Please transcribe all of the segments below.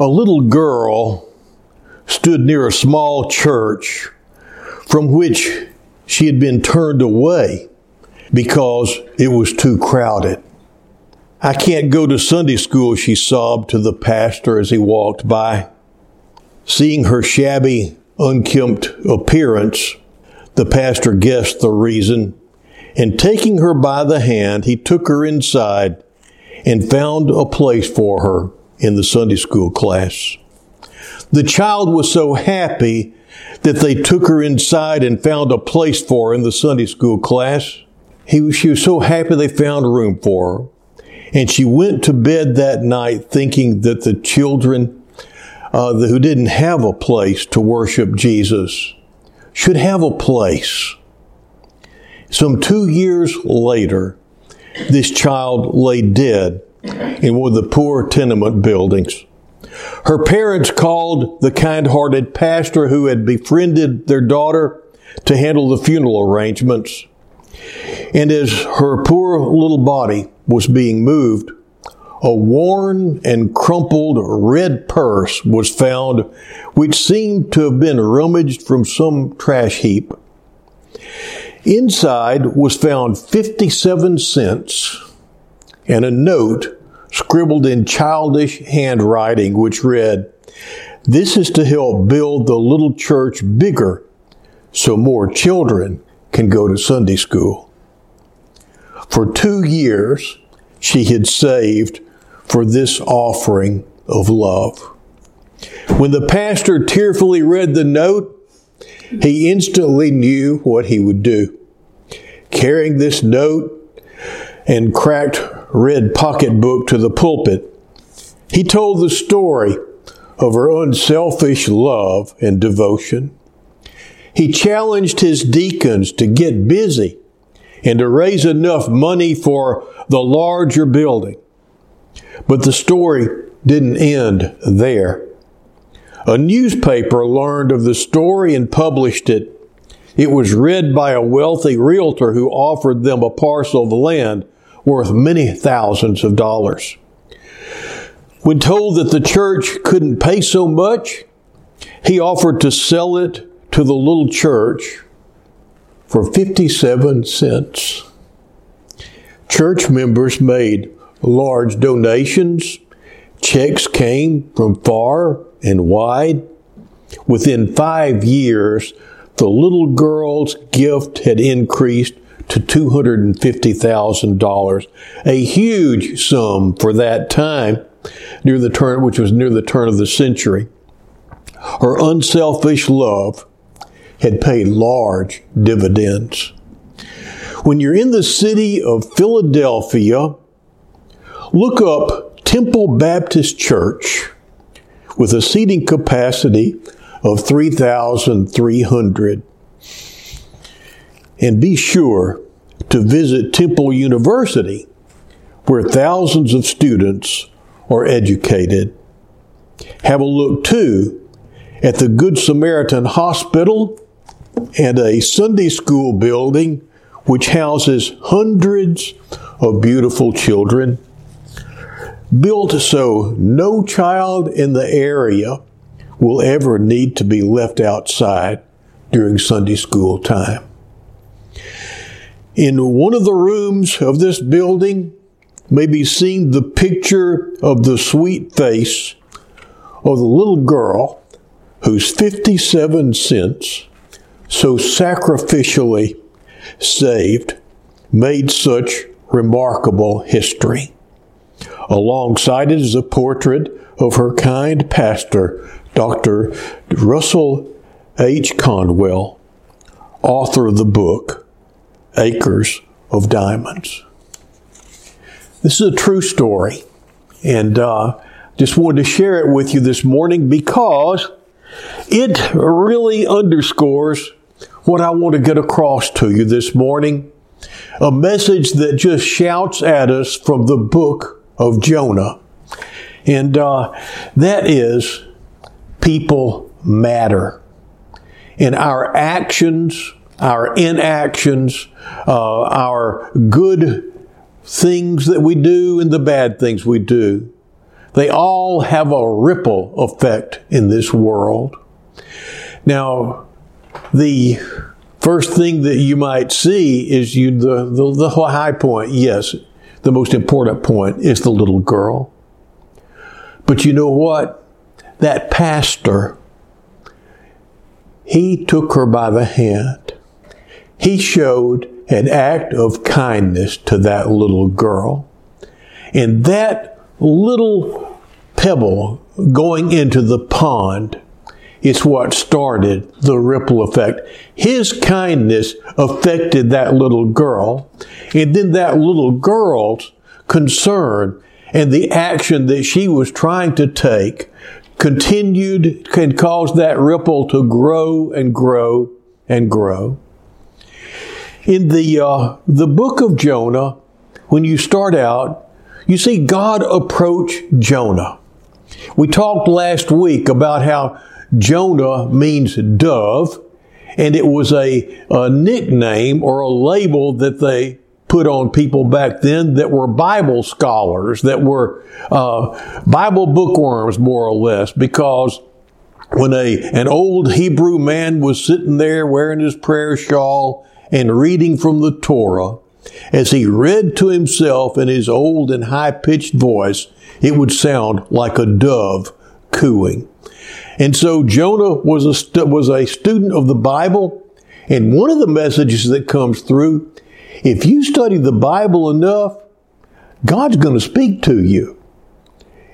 a little girl stood near a small church from which she had been turned away because it was too crowded. I can't go to Sunday school, she sobbed to the pastor as he walked by. Seeing her shabby, unkempt appearance, the pastor guessed the reason, and taking her by the hand, he took her inside and found a place for her in the Sunday school class. The child was so happy that they took her inside and found a place for her in the Sunday school class. He, she was so happy they found room for her. And she went to bed that night thinking that the children uh, who didn't have a place to worship Jesus should have a place. Some two years later, this child lay dead in one of the poor tenement buildings. Her parents called the kind hearted pastor who had befriended their daughter to handle the funeral arrangements. And as her poor little body was being moved, a worn and crumpled red purse was found, which seemed to have been rummaged from some trash heap. Inside was found 57 cents and a note scribbled in childish handwriting, which read, This is to help build the little church bigger so more children can go to Sunday school. For two years, she had saved for this offering of love. When the pastor tearfully read the note, he instantly knew what he would do. Carrying this note and cracked red pocketbook to the pulpit, he told the story of her unselfish love and devotion. He challenged his deacons to get busy and to raise enough money for the larger building. But the story didn't end there. A newspaper learned of the story and published it. It was read by a wealthy realtor who offered them a parcel of land worth many thousands of dollars. When told that the church couldn't pay so much, he offered to sell it to the little church for 57 cents. Church members made large donations. Checks came from far and wide. Within five years, the little girl's gift had increased to $250,000, a huge sum for that time, near the turn, which was near the turn of the century. Her unselfish love had paid large dividends. When you're in the city of Philadelphia, look up Temple Baptist Church with a seating capacity of 3,300 and be sure to visit Temple University, where thousands of students are educated. Have a look too at the Good Samaritan Hospital and a Sunday school building which houses hundreds of beautiful children. Built so no child in the area will ever need to be left outside during Sunday school time. In one of the rooms of this building may be seen the picture of the sweet face of the little girl whose 57 cents, so sacrificially saved, made such remarkable history. Alongside it is a portrait of her kind pastor, Dr. Russell H. Conwell, author of the book, acres of diamonds. This is a true story, and uh, just wanted to share it with you this morning because it really underscores what I want to get across to you this morning. A message that just shouts at us from the book of Jonah. And uh, that is people matter. And our actions our inactions, uh, our good things that we do and the bad things we do. They all have a ripple effect in this world. Now, the first thing that you might see is you the, the, the high point. Yes, the most important point is the little girl. But you know what? That pastor, he took her by the hand. He showed an act of kindness to that little girl. And that little pebble going into the pond is what started the ripple effect. His kindness affected that little girl, and then that little girl's concern and the action that she was trying to take continued and caused that ripple to grow and grow and grow. In the uh, the book of Jonah, when you start out, you see God approach Jonah. We talked last week about how Jonah means dove, and it was a, a nickname or a label that they put on people back then that were Bible scholars, that were uh, Bible bookworms, more or less, because when a an old Hebrew man was sitting there wearing his prayer shawl and reading from the Torah, as he read to himself in his old and high pitched voice, it would sound like a dove cooing. And so Jonah was a, stu- was a student of the Bible. And one of the messages that comes through, if you study the Bible enough, God's going to speak to you.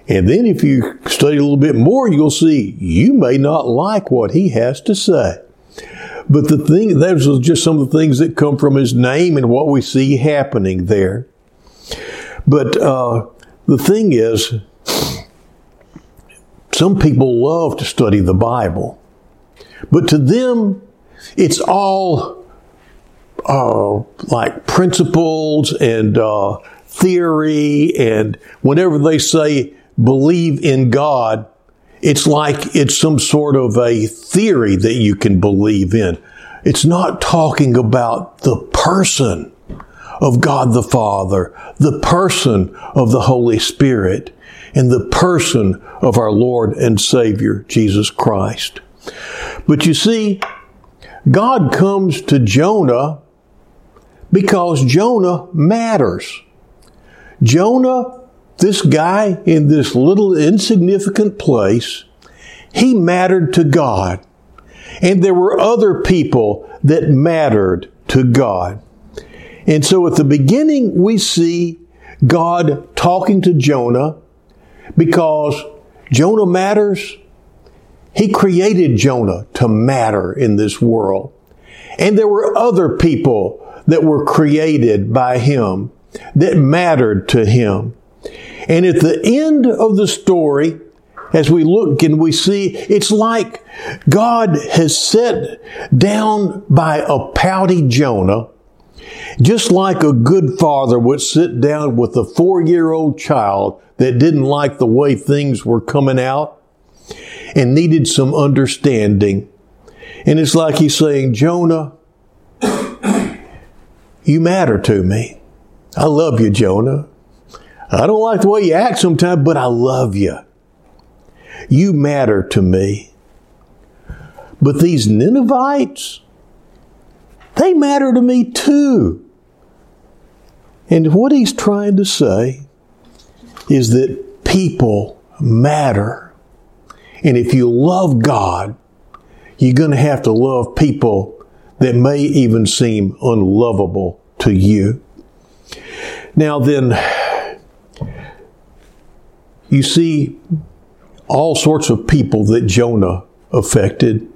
And then if you study a little bit more, you'll see you may not like what he has to say. But the thing, those are just some of the things that come from his name and what we see happening there. But uh, the thing is, some people love to study the Bible, but to them, it's all uh, like principles and uh, theory, and whenever they say believe in God, it's like it's some sort of a theory that you can believe in. It's not talking about the person of God the Father, the person of the Holy Spirit and the person of our Lord and Savior, Jesus Christ. But you see, God comes to Jonah because Jonah matters. Jonah, this guy in this little insignificant place, he mattered to God. And there were other people that mattered to God. And so at the beginning, we see God talking to Jonah because Jonah matters. He created Jonah to matter in this world. And there were other people that were created by him that mattered to him. And at the end of the story, as we look and we see, it's like God has sat down by a pouty Jonah just like a good father would sit down with a four year old child that didn't like the way things were coming out and needed some understanding. And it's like he's saying, Jonah, you matter to me. I love you, Jonah. I don't like the way you act sometimes, but I love you. You matter to me. But these Ninevites, they matter to me too. And what he's trying to say is that people matter. And if you love God, you're going to have to love people that may even seem unlovable to you. Now then, you see all sorts of people that Jonah affected.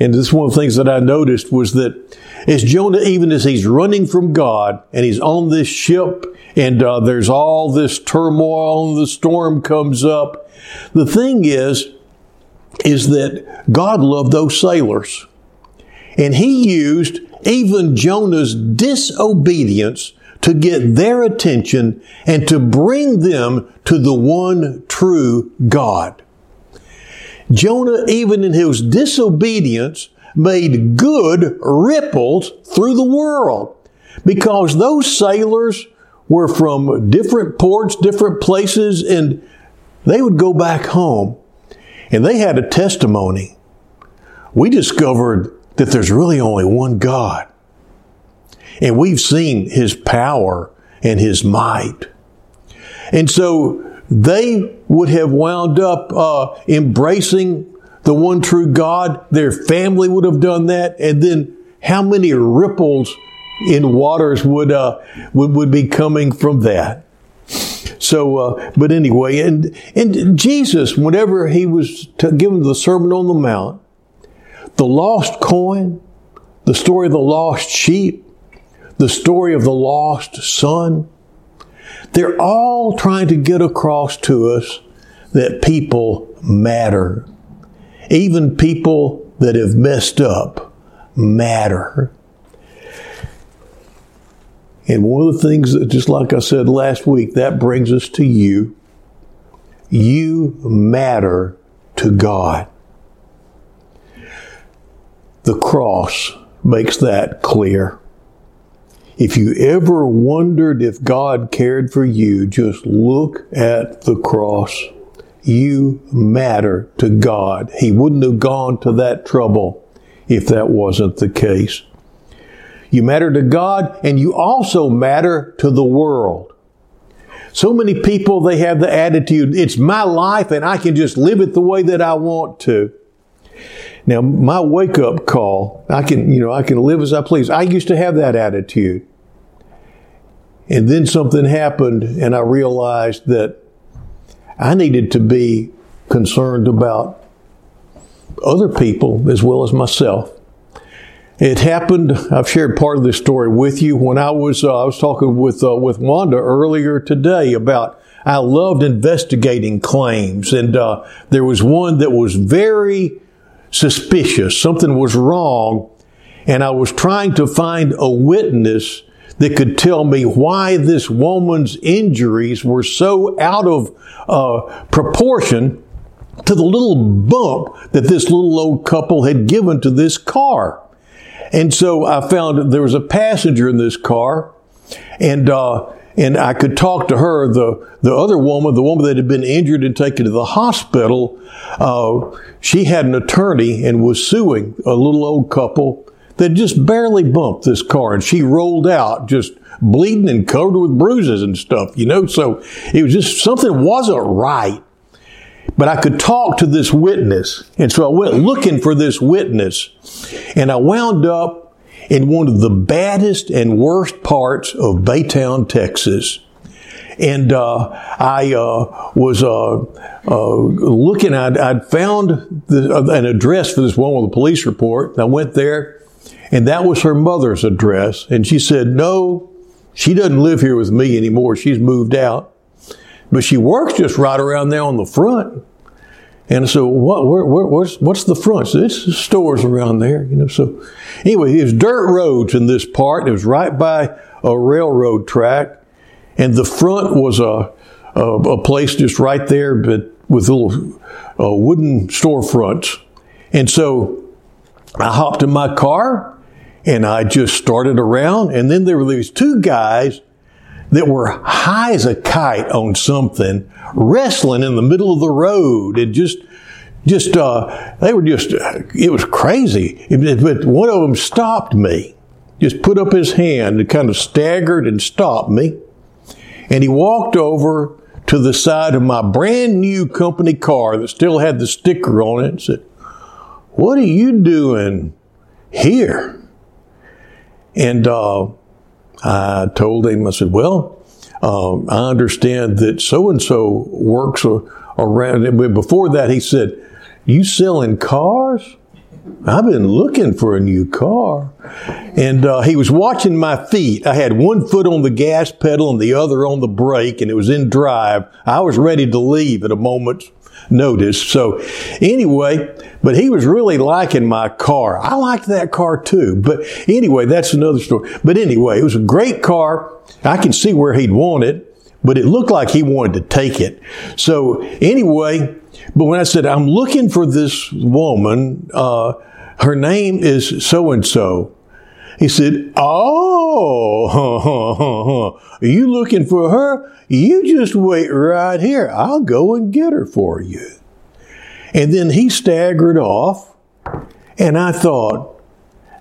And this one of the things that I noticed was that as Jonah, even as he's running from God and he's on this ship and uh, there's all this turmoil and the storm comes up, the thing is, is that God loved those sailors. And he used even Jonah's disobedience to get their attention and to bring them to the one true God. Jonah, even in his disobedience, made good ripples through the world because those sailors were from different ports, different places, and they would go back home and they had a testimony. We discovered that there's really only one God. And we've seen his power and his might. And so they would have wound up uh, embracing the one true God. Their family would have done that. And then how many ripples in waters would, uh, would, would be coming from that? So, uh, but anyway, and, and Jesus, whenever he was t- given the Sermon on the Mount, the lost coin, the story of the lost sheep, the story of the lost son, they're all trying to get across to us that people matter. Even people that have messed up matter. And one of the things that, just like I said last week, that brings us to you. You matter to God. The cross makes that clear. If you ever wondered if God cared for you, just look at the cross. You matter to God. He wouldn't have gone to that trouble if that wasn't the case. You matter to God and you also matter to the world. So many people, they have the attitude, it's my life and I can just live it the way that I want to. Now, my wake up call, I can, you know, I can live as I please. I used to have that attitude. And then something happened and I realized that I needed to be concerned about other people as well as myself. It happened. I've shared part of this story with you when I was uh, I was talking with uh, with Wanda earlier today about I loved investigating claims, and uh, there was one that was very suspicious. Something was wrong, and I was trying to find a witness that could tell me why this woman's injuries were so out of uh, proportion to the little bump that this little old couple had given to this car. And so I found there was a passenger in this car, and uh, and I could talk to her. The the other woman, the woman that had been injured and taken to the hospital, uh, she had an attorney and was suing a little old couple that just barely bumped this car, and she rolled out just bleeding and covered with bruises and stuff. You know, so it was just something wasn't right. But I could talk to this witness. And so I went looking for this witness. And I wound up in one of the baddest and worst parts of Baytown, Texas. And uh, I uh, was uh, uh looking, I'd, I'd found the, uh, an address for this woman with a police report. I went there, and that was her mother's address. And she said, No, she doesn't live here with me anymore. She's moved out. But she works just right around there on the front. And so, what, where, where, what's, what's the front? So it's stores around there, you know. So, anyway, was dirt roads in this part. It was right by a railroad track, and the front was a a, a place just right there, but with little uh, wooden storefronts. And so, I hopped in my car, and I just started around. And then there were these two guys that were high as a kite on something, wrestling in the middle of the road. and just, just, uh, they were just, it was crazy. But one of them stopped me, just put up his hand and kind of staggered and stopped me. And he walked over to the side of my brand new company car that still had the sticker on it and said, What are you doing here? And, uh, I told him, I said, well, uh, I understand that so and so works around. Before that, he said, you selling cars? I've been looking for a new car. And uh, he was watching my feet. I had one foot on the gas pedal and the other on the brake, and it was in drive. I was ready to leave at a moment's notice. So anyway, but he was really liking my car. I liked that car too. But anyway, that's another story. But anyway, it was a great car. I can see where he'd want it, but it looked like he wanted to take it. So anyway, but when I said, I'm looking for this woman, uh, her name is so and so. He said, Oh, you looking for her? You just wait right here. I'll go and get her for you. And then he staggered off, and I thought,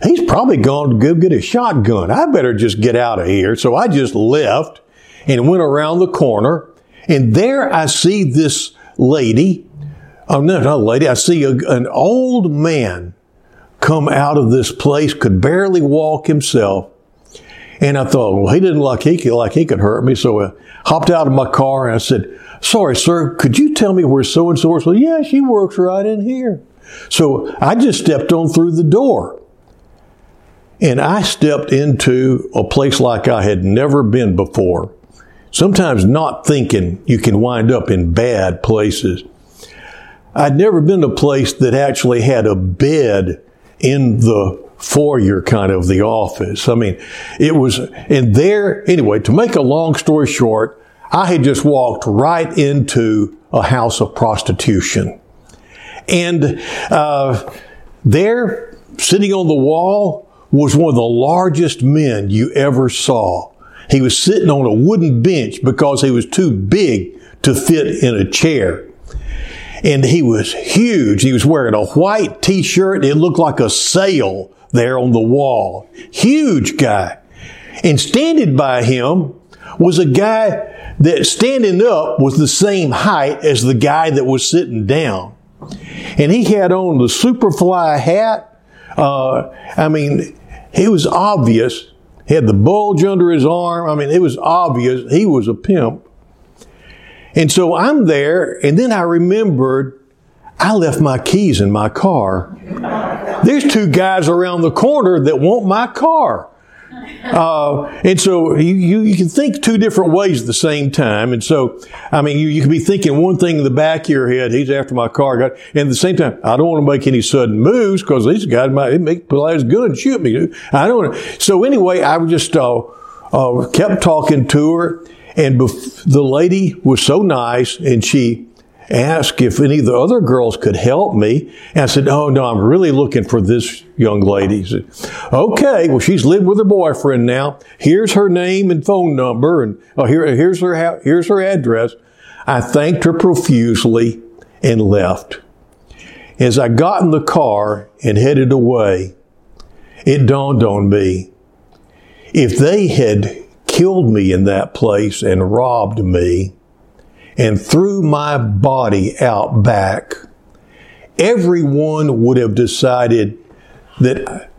He's probably gone to go get a shotgun. I better just get out of here. So I just left and went around the corner, and there I see this lady. Oh, no, not a lady. I see a, an old man come out of this place, could barely walk himself. And I thought, well, he didn't like he could, like he could hurt me. So I hopped out of my car and I said, sorry, sir, could you tell me where so and so is? Well, yeah, she works right in here. So I just stepped on through the door. And I stepped into a place like I had never been before. Sometimes not thinking you can wind up in bad places. I'd never been to a place that actually had a bed in the foyer kind of the office. I mean, it was, and there, anyway, to make a long story short, I had just walked right into a house of prostitution. And uh, there, sitting on the wall, was one of the largest men you ever saw. He was sitting on a wooden bench because he was too big to fit in a chair and he was huge. He was wearing a white t-shirt. It looked like a sail there on the wall. Huge guy. And standing by him was a guy that standing up was the same height as the guy that was sitting down. And he had on the Superfly hat. Uh, I mean, he was obvious. He had the bulge under his arm. I mean, it was obvious he was a pimp. And so I'm there, and then I remembered I left my keys in my car. There's two guys around the corner that want my car. Uh, and so you, you, you, can think two different ways at the same time. And so, I mean, you, you can be thinking one thing in the back of your head, he's after my car. And at the same time, I don't want to make any sudden moves because these guys might make, pull gun and shoot me. I don't want to. So anyway, I just uh, uh, kept talking to her. And bef- the lady was so nice and she asked if any of the other girls could help me. And I said, Oh, no, I'm really looking for this young lady. Said, okay, well, she's lived with her boyfriend now. Here's her name and phone number, and oh, here, here's, her, ha- here's her address. I thanked her profusely and left. As I got in the car and headed away, it dawned on me if they had killed me in that place and robbed me and threw my body out back, everyone would have decided that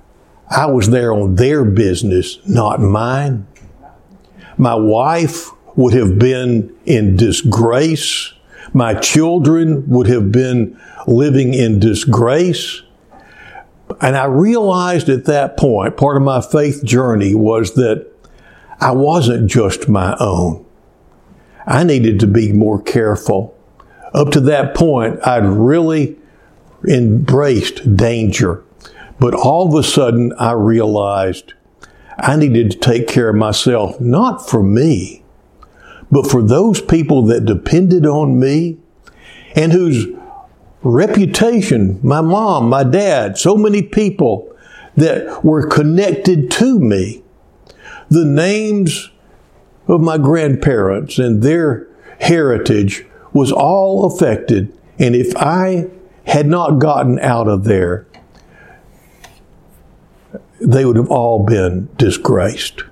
I was there on their business, not mine. My wife would have been in disgrace. My children would have been living in disgrace. And I realized at that point, part of my faith journey was that I wasn't just my own. I needed to be more careful. Up to that point, I'd really embraced danger. But all of a sudden, I realized I needed to take care of myself, not for me, but for those people that depended on me and whose reputation, my mom, my dad, so many people that were connected to me the names of my grandparents and their heritage was all affected. And if I had not gotten out of there, they would have all been disgraced.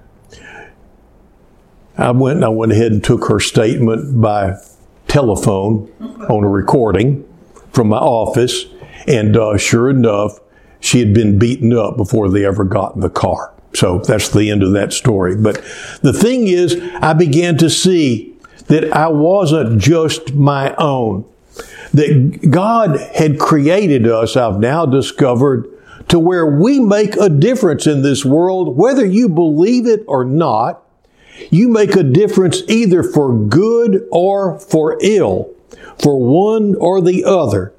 I went and I went ahead and took her statement by telephone on a recording from my office, and uh, sure enough, she had been beaten up before they ever got in the car. So that's the end of that story. But the thing is, I began to see that I wasn't just my own. That God had created us, I've now discovered, to where we make a difference in this world, whether you believe it or not. You make a difference either for good or for ill, for one or the other.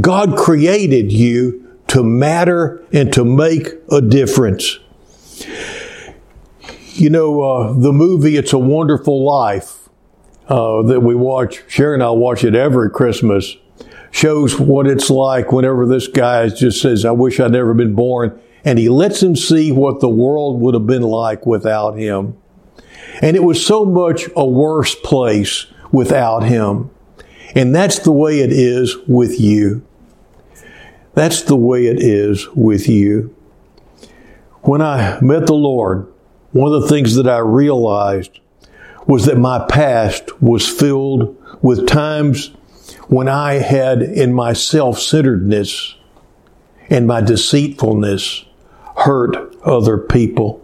God created you to matter and to make a difference. You know, uh, the movie It's a Wonderful Life uh, that we watch, Sharon and I watch it every Christmas, shows what it's like whenever this guy just says, I wish I'd never been born. and he lets him see what the world would have been like without him. And it was so much a worse place without him. And that's the way it is with you. That's the way it is with you. When I met the Lord, one of the things that I realized was that my past was filled with times when I had in my self-centeredness and my deceitfulness hurt other people.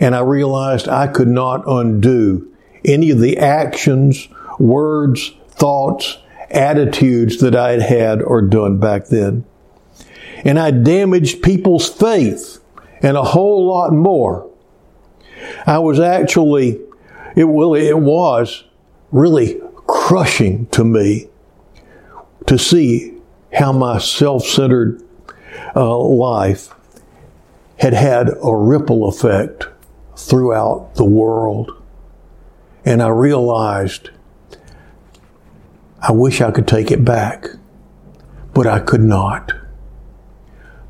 And I realized I could not undo any of the actions, words, thoughts, attitudes that I had had or done back then. And I damaged people's faith and a whole lot more. I was actually, it really, it was really crushing to me to see how my self-centered uh, life had had a ripple effect throughout the world. And I realized I wish I could take it back, but I could not.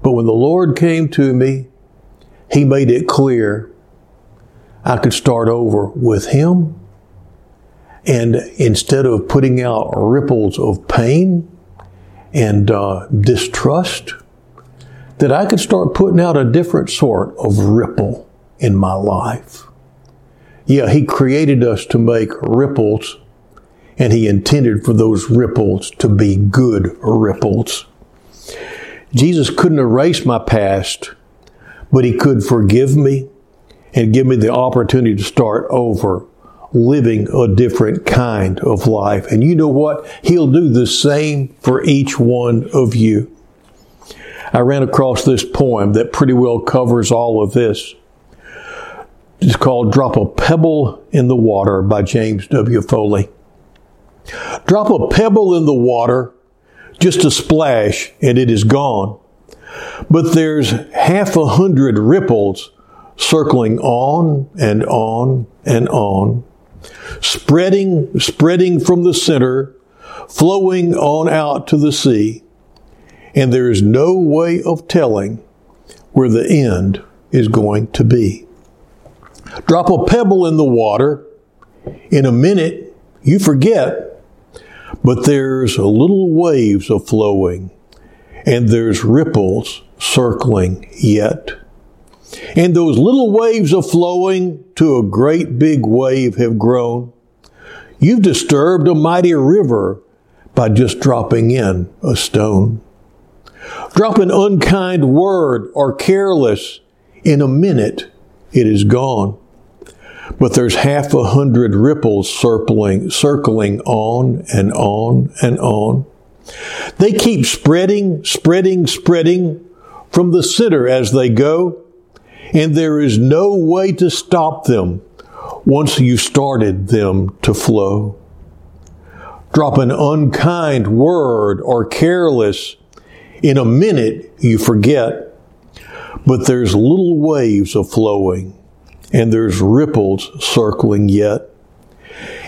But when the Lord came to me, He made it clear I could start over with Him. And instead of putting out ripples of pain and uh, distrust, that I could start putting out a different sort of ripple in my life. Yeah, He created us to make ripples, and He intended for those ripples to be good ripples. Jesus couldn't erase my past, but He could forgive me and give me the opportunity to start over, living a different kind of life. And you know what? He'll do the same for each one of you. I ran across this poem that pretty well covers all of this. It's called Drop a Pebble in the Water by James W. Foley. Drop a pebble in the water, just a splash, and it is gone. But there's half a hundred ripples circling on and on and on, spreading, spreading from the center, flowing on out to the sea, and there is no way of telling where the end is going to be. Drop a pebble in the water, in a minute you forget, but there's little waves of flowing, and there's ripples circling yet. And those little waves of flowing to a great big wave have grown. You've disturbed a mighty river by just dropping in a stone. Drop an unkind word or careless, in a minute it is gone. But there's half a hundred ripples circling, circling on and on and on. They keep spreading, spreading, spreading from the center as they go and there is no way to stop them once you started them to flow. Drop an unkind word or careless, in a minute you forget, but there's little waves of flowing and there's ripples circling yet.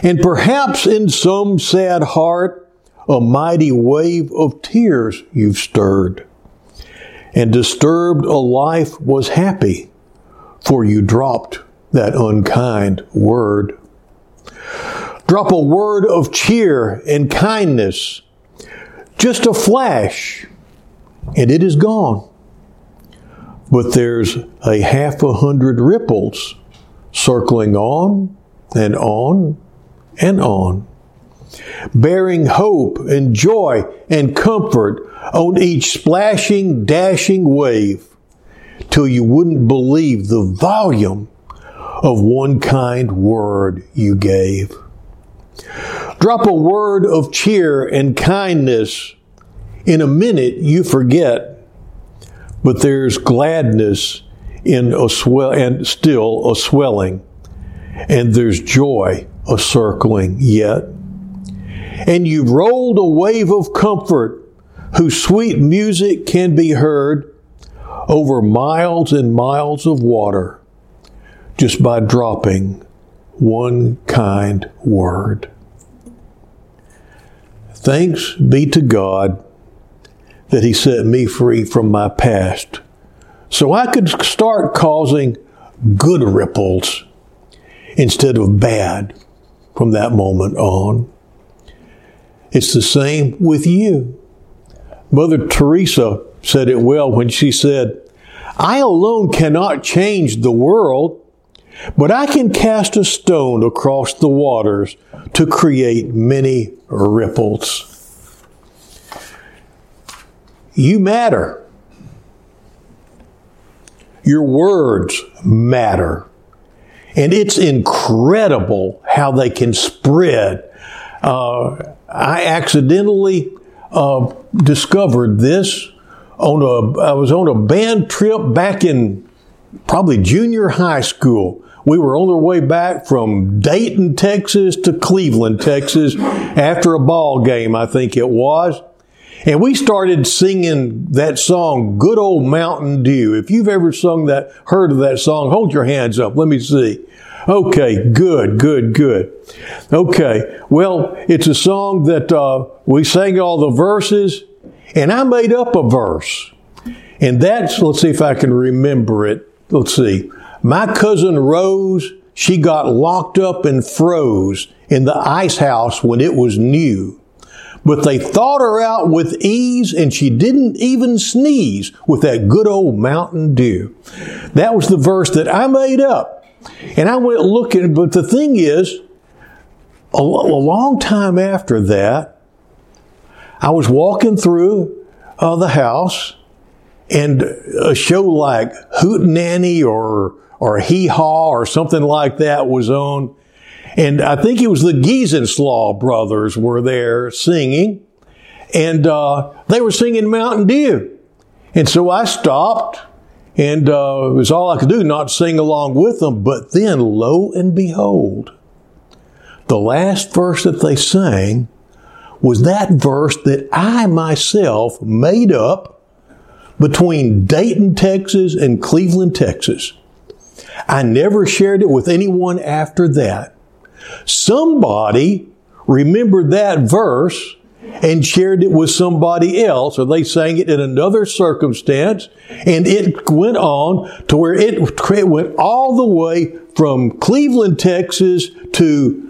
And perhaps in some sad heart, a mighty wave of tears you've stirred. And disturbed a life was happy for you dropped that unkind word. Drop a word of cheer and kindness, just a flash, and it is gone. But there's a half a hundred ripples circling on and on and on, bearing hope and joy and comfort on each splashing, dashing wave till you wouldn't believe the volume of one kind word you gave. Drop a word of cheer and kindness. In a minute, you forget, but there's gladness in a swell and still a swelling, and there's joy a circling yet. And you've rolled a wave of comfort whose sweet music can be heard over miles and miles of water just by dropping one kind word. Thanks be to God that He set me free from my past so I could start causing good ripples instead of bad from that moment on. It's the same with you. Mother Teresa said it well when she said, I alone cannot change the world, but I can cast a stone across the waters to create many ripples. You matter. Your words matter. And it's incredible how they can spread. Uh, I accidentally uh, discovered this on a, I was on a band trip back in probably junior high school. We were on our way back from Dayton, Texas to Cleveland, Texas after a ball game, I think it was. And we started singing that song, Good Old Mountain Dew. If you've ever sung that, heard of that song, hold your hands up. Let me see. Okay, good, good, good. Okay, well, it's a song that uh, we sang all the verses, and I made up a verse. And that's, let's see if I can remember it. Let's see. My cousin Rose, she got locked up and froze in the ice house when it was new. But they thawed her out with ease and she didn't even sneeze with that good old Mountain Dew. That was the verse that I made up. And I went looking, but the thing is, a, a long time after that, I was walking through uh, the house and a show like Hootenanny or or Hee Haw or something like that was on. And I think it was the Geezinslaw brothers were there singing. And uh, they were singing Mountain Dew. And so I stopped, and uh, it was all I could do, not sing along with them. But then, lo and behold, the last verse that they sang was that verse that I myself made up between Dayton, Texas and Cleveland, Texas. I never shared it with anyone after that. Somebody remembered that verse and shared it with somebody else, or they sang it in another circumstance, and it went on to where it, went all the way from Cleveland, Texas to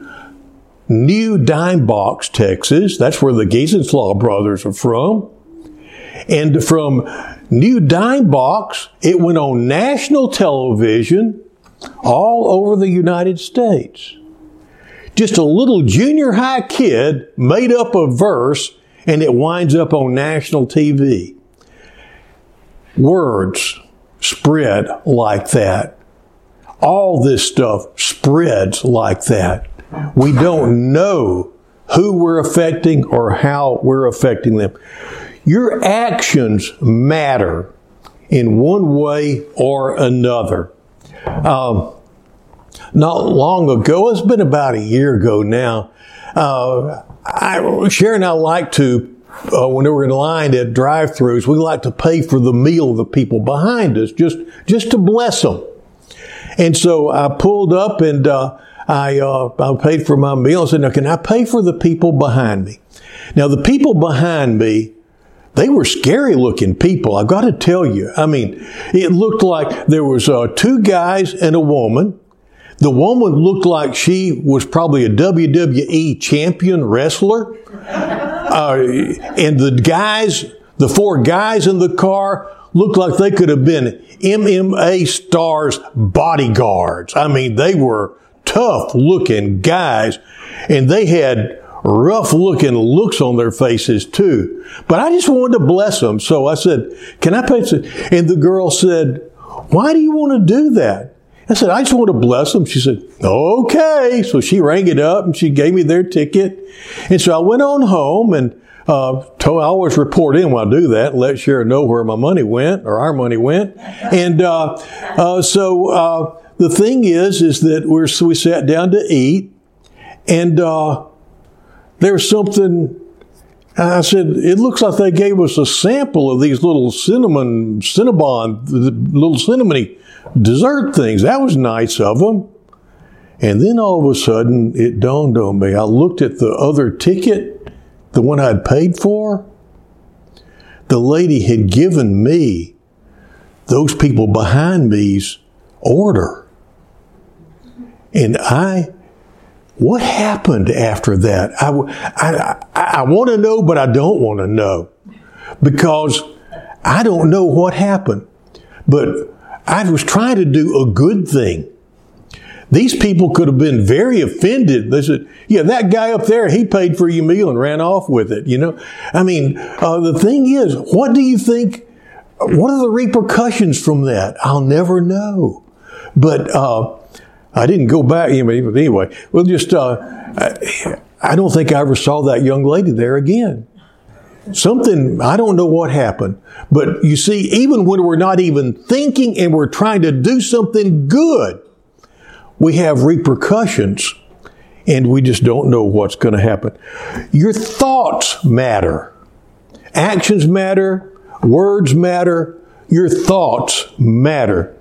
New Dime Box, Texas. That's where the Geezinslaw brothers are from. And from New Dime Box, it went on national television all over the United States. Just a little junior high kid made up a verse and it winds up on national TV. Words spread like that. All this stuff spreads like that. We don't know who we're affecting or how we're affecting them. Your actions matter in one way or another. Um, not long ago, it's been about a year ago now, uh, I, Sharon and I like to, uh, when we're in line at drive-throughs, we like to pay for the meal of the people behind us, just, just to bless them. And so I pulled up and, uh, I, uh, I paid for my meal and said, now can I pay for the people behind me? Now the people behind me, they were scary looking people. I've got to tell you. I mean, it looked like there was uh, two guys and a woman. The woman looked like she was probably a WWE champion wrestler. Uh, and the guys, the four guys in the car looked like they could have been MMA stars bodyguards. I mean, they were tough looking guys and they had rough looking looks on their faces too. But I just wanted to bless them. So I said, can I pay? And the girl said, why do you want to do that? I said, I just want to bless them. She said, okay. So she rang it up and she gave me their ticket. And so I went on home and uh, told, I always report in when I do that, let Sharon know where my money went or our money went. And uh, uh, so uh, the thing is, is that we're, so we sat down to eat and uh, there was something I said, it looks like they gave us a sample of these little cinnamon, cinnabon, little cinnamony dessert things. That was nice of them. And then all of a sudden, it dawned on me. I looked at the other ticket, the one I'd paid for. The lady had given me those people behind me's order. And I, what happened after that? I, I, I, want to know, but I don't want to know because I don't know what happened. But I was trying to do a good thing. These people could have been very offended. They said, yeah, that guy up there, he paid for your meal and ran off with it, you know? I mean, uh, the thing is, what do you think, what are the repercussions from that? I'll never know. But, uh, I didn't go back, But anyway, we'll just, uh, I, I don't think I ever saw that young lady there again. Something, I don't know what happened. But you see, even when we're not even thinking and we're trying to do something good, we have repercussions and we just don't know what's going to happen. Your thoughts matter. Actions matter. Words matter. Your thoughts matter.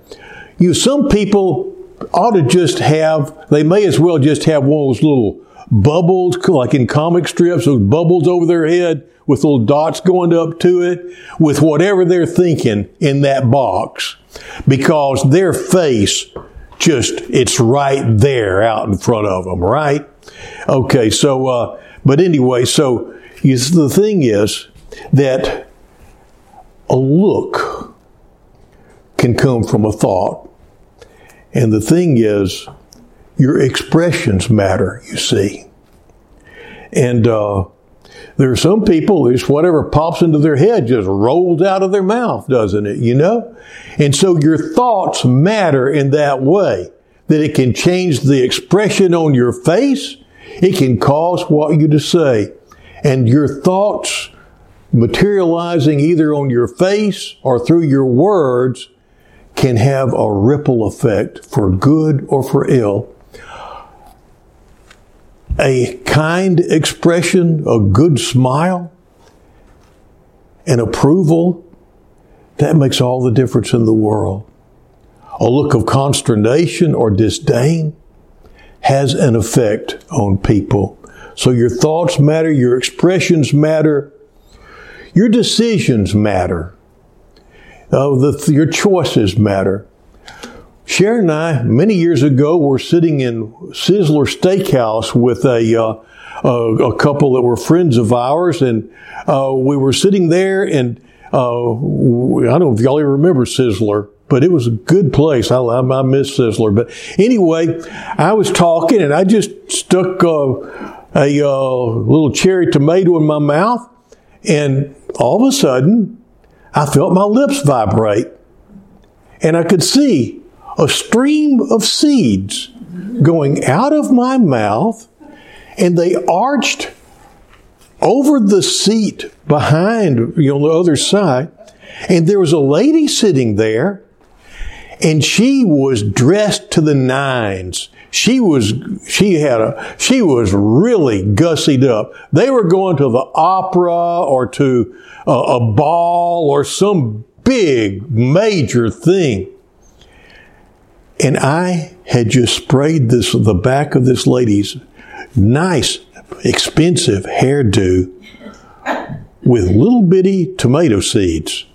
You, some people ought to just have, they may as well just have one of those little bubbles, like in comic strips, those bubbles over their head with little dots going up to it, with whatever they're thinking in that box, because their face just, it's right there out in front of them, right? Okay, so, uh, but anyway, so you, the thing is that a look can come from a thought. And the thing is, your expressions matter, you see. And uh, there are some people, just whatever pops into their head just rolls out of their mouth, doesn't it? You know? And so your thoughts matter in that way that it can change the expression on your face. It can cause what you to say. And your thoughts materializing either on your face or through your words can have a ripple effect for good or for ill a kind expression, a good smile, an approval, that makes all the difference in the world. A look of consternation or disdain has an effect on people. So your thoughts matter, your expressions matter, your decisions matter, uh, the, your choices matter. Sharon and I, many years ago, were sitting in Sizzler Steakhouse with a, uh, a, a, couple that were friends of ours, and uh, we were sitting there, and uh, I don't know if y'all even remember Sizzler, but it was a good place. I, I, I miss Sizzler. But anyway, I was talking, and I just stuck uh, a uh, little cherry tomato in my mouth, and all of a sudden, I felt my lips vibrate, and I could see a stream of seeds going out of my mouth, and they arched over the seat behind, you know, on the other side. And there was a lady sitting there, and she was dressed to the nines. She was, she had a, she was really gussied up. They were going to the opera or to a, a ball or some big major thing. And I had just sprayed this, the back of this lady's nice, expensive hairdo with little bitty tomato seeds.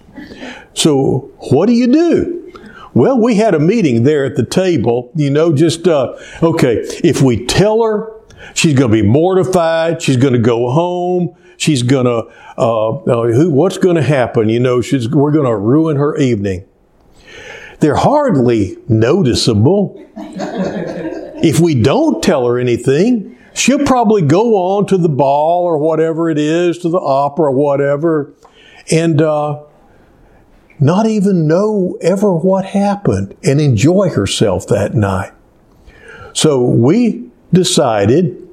So what do you do? Well, we had a meeting there at the table, you know, just, uh, okay, if we tell her, she's going to be mortified, she's going to go home, she's going to, uh, uh, who, what's going to happen? You know, she's, we're going to ruin her evening they're hardly noticeable. if we don't tell her anything, she'll probably go on to the ball or whatever it is, to the opera or whatever, and uh, not even know ever what happened and enjoy herself that night. So we decided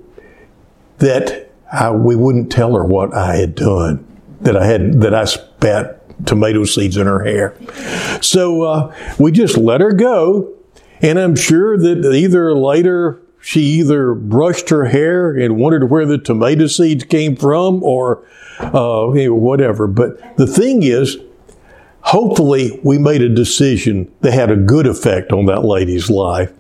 that I, we wouldn't tell her what I had done, that I had that I spat tomato seeds in her hair. So uh, we just let her go. And I'm sure that either later she either brushed her hair and wondered where the tomato seeds came from or uh, whatever. But the thing is, hopefully we made a decision that had a good effect on that lady's life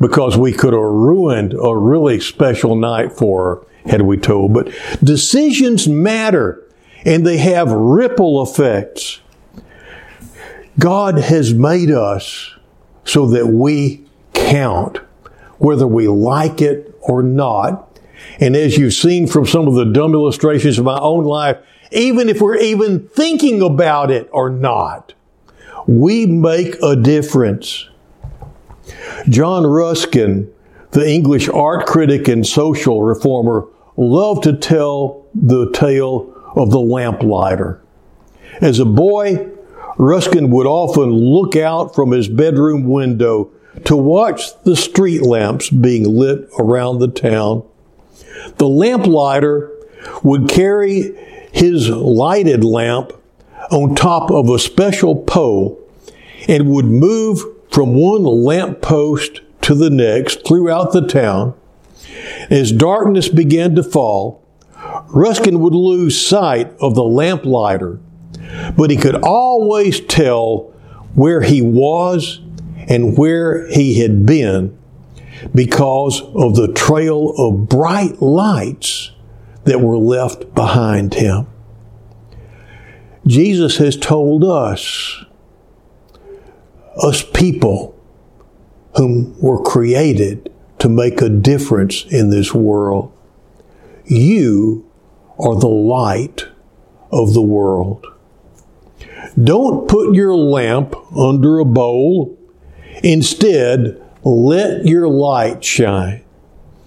because we could have ruined a really special night for her had we told. But decisions matter and they have ripple effects. God has made us so that we count, whether we like it or not. And as you've seen from some of the dumb illustrations of my own life, even if we're even thinking about it or not, we make a difference. John Ruskin, the English art critic and social reformer, loved to tell the tale of the lamplighter. As a boy, Ruskin would often look out from his bedroom window to watch the street lamps being lit around the town. The lamplighter would carry his lighted lamp on top of a special pole and would move from one lamp post to the next throughout the town. As darkness began to fall, Ruskin would lose sight of the lamplighter, but he could always tell where he was and where he had been because of the trail of bright lights that were left behind him. Jesus has told us, us people whom were created to make a difference in this world, you are the light of the world. Don't put your lamp under a bowl. Instead, let your light shine